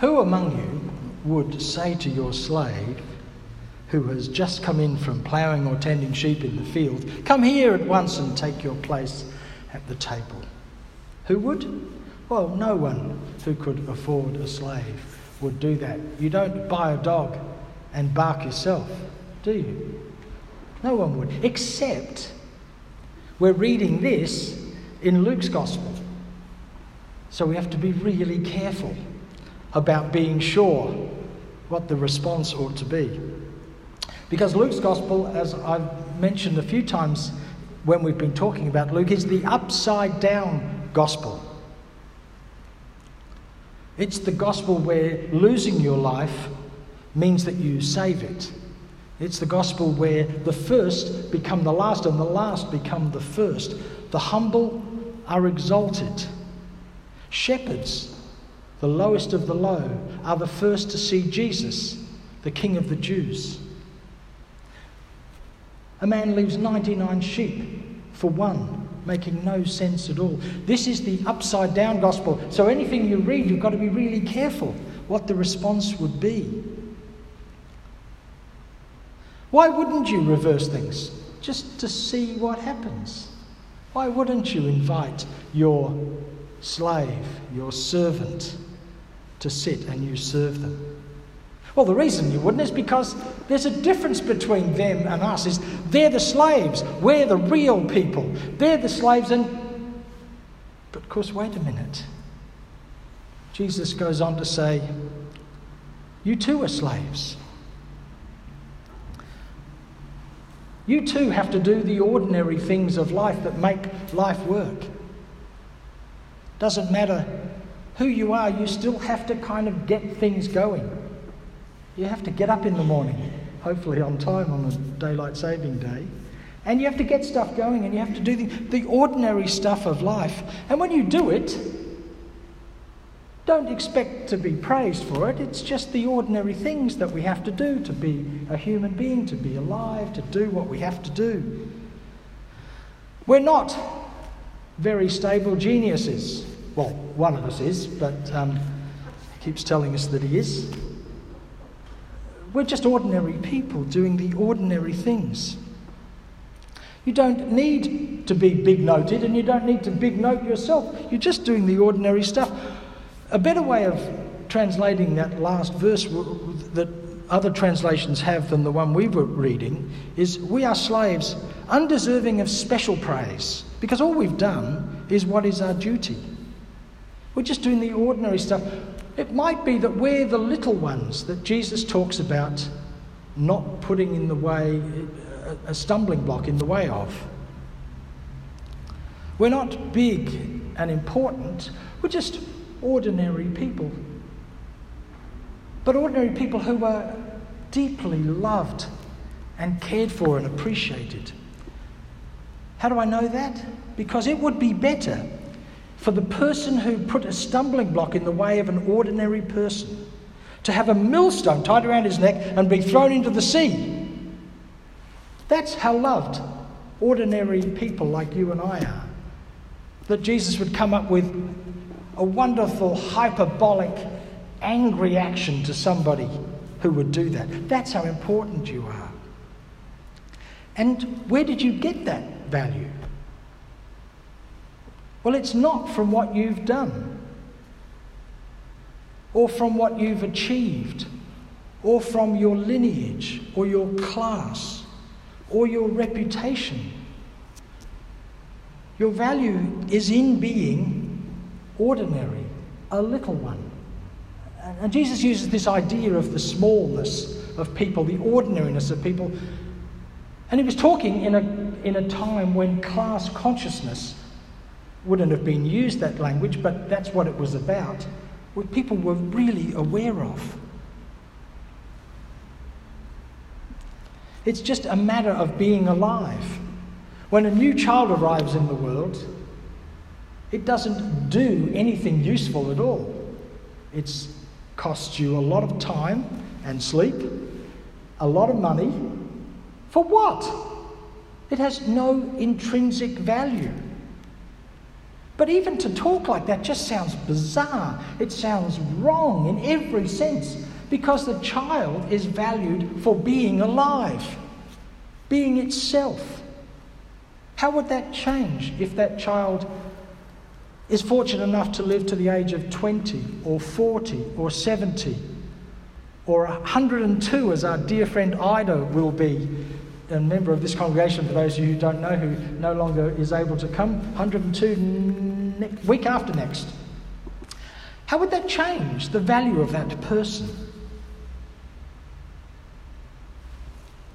Who among you would say to your slave who has just come in from ploughing or tending sheep in the field, Come here at once and take your place at the table? Who would? Well, no one who could afford a slave would do that. You don't buy a dog and bark yourself, do you? No one would, except we're reading this in Luke's Gospel. So we have to be really careful about being sure what the response ought to be. Because Luke's Gospel, as I've mentioned a few times when we've been talking about Luke, is the upside down gospel. It's the gospel where losing your life means that you save it. It's the gospel where the first become the last and the last become the first. The humble are exalted. Shepherds, the lowest of the low, are the first to see Jesus, the King of the Jews. A man leaves 99 sheep for one, making no sense at all. This is the upside down gospel. So anything you read, you've got to be really careful what the response would be. Why wouldn't you reverse things? Just to see what happens. Why wouldn't you invite your slave, your servant, to sit and you serve them? Well, the reason you wouldn't is because there's a difference between them and us. Is they're the slaves, we're the real people. They're the slaves, and but of course, wait a minute. Jesus goes on to say, "You too are slaves." You too have to do the ordinary things of life that make life work. Doesn't matter who you are, you still have to kind of get things going. You have to get up in the morning, hopefully on time on a daylight saving day. And you have to get stuff going and you have to do the, the ordinary stuff of life. And when you do it, don't expect to be praised for it. It's just the ordinary things that we have to do to be a human being, to be alive, to do what we have to do. We're not very stable geniuses. Well, one of us is, but um, keeps telling us that he is. We're just ordinary people doing the ordinary things. You don't need to be big noted and you don't need to big note yourself. You're just doing the ordinary stuff. A better way of translating that last verse that other translations have than the one we were reading is We are slaves, undeserving of special praise, because all we've done is what is our duty. We're just doing the ordinary stuff. It might be that we're the little ones that Jesus talks about not putting in the way, a stumbling block in the way of. We're not big and important, we're just ordinary people. But ordinary people who were deeply loved and cared for and appreciated. How do I know that? Because it would be better for the person who put a stumbling block in the way of an ordinary person to have a millstone tied around his neck and be thrown into the sea. That's how loved ordinary people like you and I are. That Jesus would come up with a wonderful, hyperbolic, angry action to somebody who would do that. That's how important you are. And where did you get that value? Well, it's not from what you've done, or from what you've achieved, or from your lineage, or your class, or your reputation. Your value is in being ordinary, a little one. And Jesus uses this idea of the smallness of people, the ordinariness of people. And he was talking in a, in a time when class consciousness wouldn't have been used, that language, but that's what it was about, what people were really aware of. It's just a matter of being alive. When a new child arrives in the world, it doesn't do anything useful at all. It costs you a lot of time and sleep, a lot of money. For what? It has no intrinsic value. But even to talk like that just sounds bizarre. It sounds wrong in every sense because the child is valued for being alive, being itself. How would that change if that child is fortunate enough to live to the age of 20 or 40 or 70 or 102, as our dear friend Ida will be, a member of this congregation, for those of you who don't know, who no longer is able to come, 102 ne- week after next. How would that change the value of that person?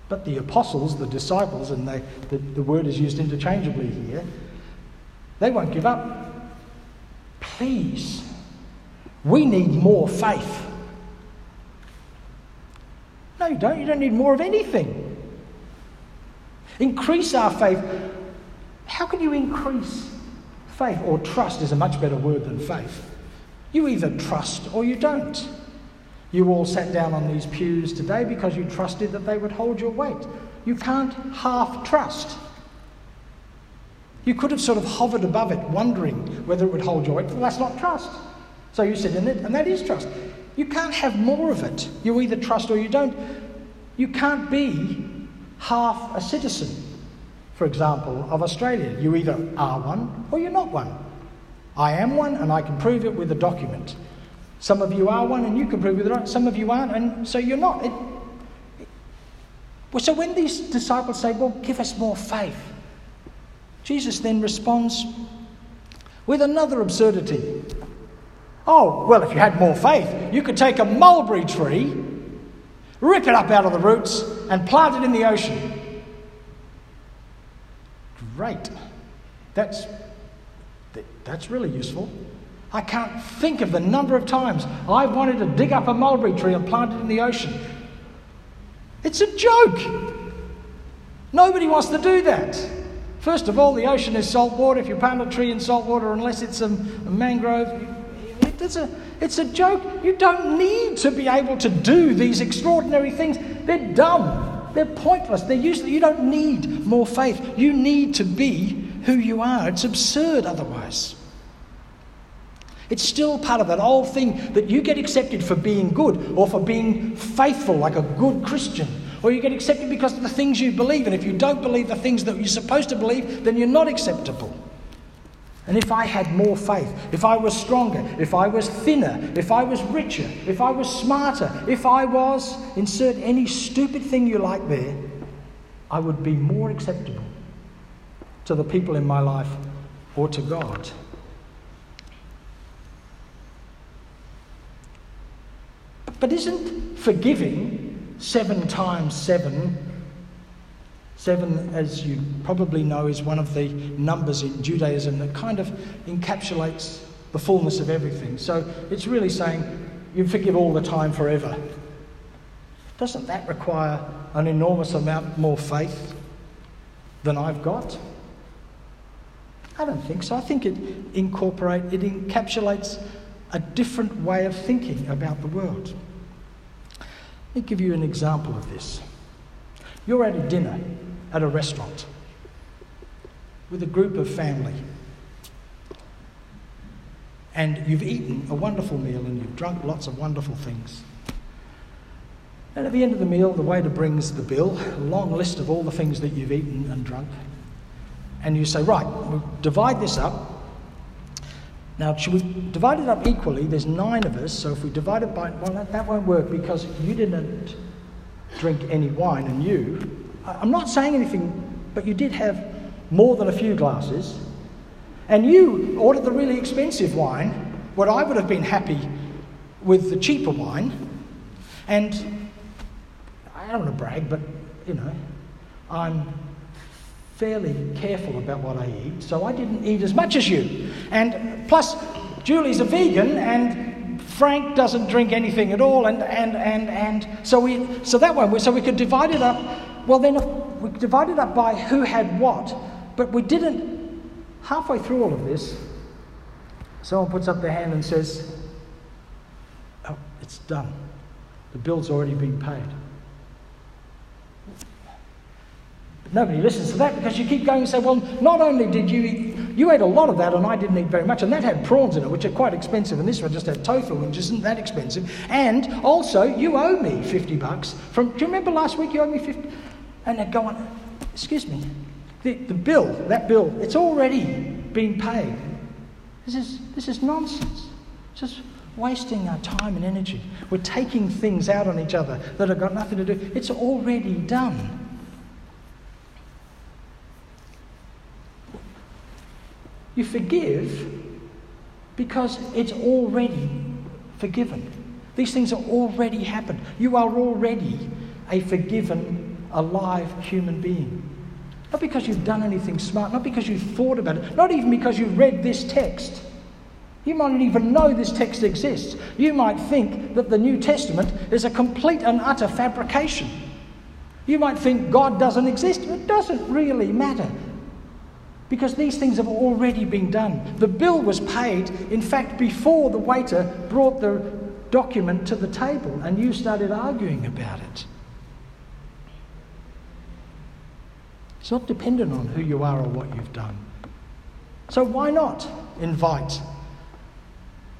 But the apostles, the disciples, and they, the, the word is used interchangeably here, they won't give up. Please, we need more faith. No, you don't. You don't need more of anything. Increase our faith. How can you increase faith? Or trust is a much better word than faith. You either trust or you don't. You all sat down on these pews today because you trusted that they would hold your weight. You can't half trust. You could have sort of hovered above it, wondering whether it would hold your weight. Well, that's not trust. So you sit in it, and that is trust. You can't have more of it. You either trust or you don't. You can't be half a citizen, for example, of Australia. You either are one or you're not one. I am one, and I can prove it with a document. Some of you are one, and you can prove it. Right. Some of you aren't, and so you're not. It, well, so when these disciples say, "Well, give us more faith," Jesus then responds with another absurdity. Oh, well, if you had more faith, you could take a mulberry tree, rip it up out of the roots, and plant it in the ocean. Great. That's, that's really useful. I can't think of the number of times I've wanted to dig up a mulberry tree and plant it in the ocean. It's a joke. Nobody wants to do that. First of all, the ocean is salt water. If you plant a tree in salt water, unless it's a, a mangrove, it's a, it's a joke. You don't need to be able to do these extraordinary things. They're dumb. They're pointless. They're useless. You don't need more faith. You need to be who you are. It's absurd otherwise. It's still part of that old thing that you get accepted for being good or for being faithful, like a good Christian. Or you get accepted because of the things you believe. And if you don't believe the things that you're supposed to believe, then you're not acceptable. And if I had more faith, if I was stronger, if I was thinner, if I was richer, if I was smarter, if I was, insert any stupid thing you like there, I would be more acceptable to the people in my life or to God. But isn't forgiving seven times seven Seven, as you probably know, is one of the numbers in Judaism that kind of encapsulates the fullness of everything. So it's really saying you forgive all the time forever. Doesn't that require an enormous amount more faith than I've got? I don't think so. I think it incorporates, it encapsulates a different way of thinking about the world. Let me give you an example of this. You're at a dinner at a restaurant with a group of family. And you've eaten a wonderful meal and you've drunk lots of wonderful things. And at the end of the meal, the waiter brings the bill, a long list of all the things that you've eaten and drunk. And you say, right, we'll divide this up. Now, should we divide it up equally? There's nine of us, so if we divide it by, well, that, that won't work because you didn't drink any wine and you I'm not saying anything, but you did have more than a few glasses, and you ordered the really expensive wine, what I would have been happy with the cheaper wine, and I don't want to brag, but you know, I'm fairly careful about what I eat, so I didn't eat as much as you. And plus, Julie's a vegan, and Frank doesn't drink anything at all, and, and, and, and so, we, so that one, so we could divide it up well, then we divided up by who had what, but we didn't. Halfway through all of this, someone puts up their hand and says, Oh, it's done. The bill's already been paid. But nobody listens to that because you keep going and say, Well, not only did you you ate a lot of that and I didn't eat very much. And that had prawns in it, which are quite expensive. And this one just had tofu, which isn't that expensive. And also, you owe me 50 bucks from, do you remember last week you owed me 50? And they're going, excuse me, the, the bill, that bill, it's already been paid. This is, this is nonsense. Just wasting our time and energy. We're taking things out on each other that have got nothing to do. It's already done. You forgive because it's already forgiven. These things are already happened. You are already a forgiven, alive human being. Not because you've done anything smart, not because you've thought about it, not even because you've read this text. You might not even know this text exists. You might think that the New Testament is a complete and utter fabrication. You might think God doesn't exist. It doesn't really matter because these things have already been done. The bill was paid, in fact, before the waiter brought the document to the table and you started arguing about it. It's not dependent on who you are or what you've done. So why not invite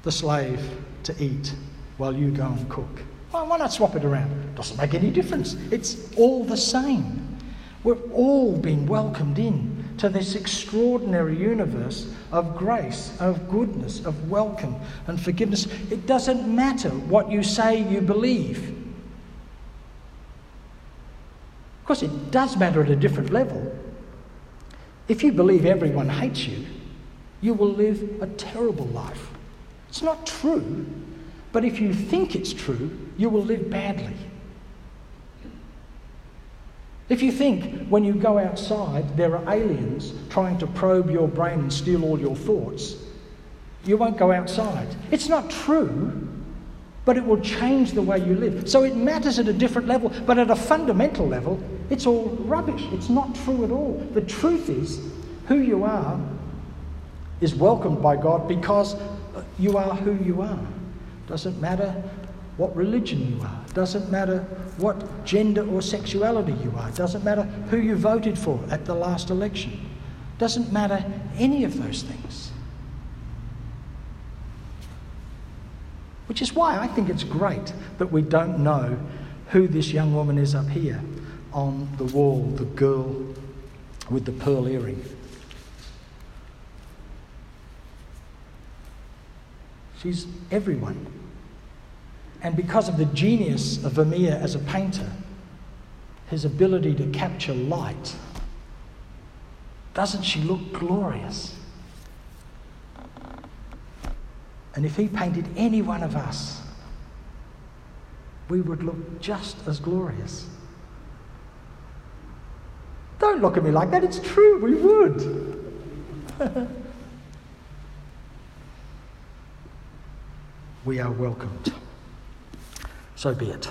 the slave to eat while you go and cook. Why, not swap it around? It Doesn't make any difference. It's all the same. We've all been welcomed in to this extraordinary universe of grace, of goodness, of welcome and forgiveness. It doesn't matter what you say you believe. Of course, it does matter at a different level. If you believe everyone hates you, you will live a terrible life. It's not true, but if you think it's true, you will live badly. If you think when you go outside there are aliens trying to probe your brain and steal all your thoughts, you won't go outside. It's not true, but it will change the way you live. So it matters at a different level, but at a fundamental level, it's all rubbish. It's not true at all. The truth is, who you are is welcomed by God because you are who you are. Doesn't matter what religion you are. Doesn't matter what gender or sexuality you are. Doesn't matter who you voted for at the last election. Doesn't matter any of those things. Which is why I think it's great that we don't know who this young woman is up here on the wall, the girl with the pearl earring. She's everyone. And because of the genius of Vermeer as a painter, his ability to capture light, doesn't she look glorious? And if he painted any one of us, we would look just as glorious. Don't look at me like that, it's true, we would. we are welcomed. So be it.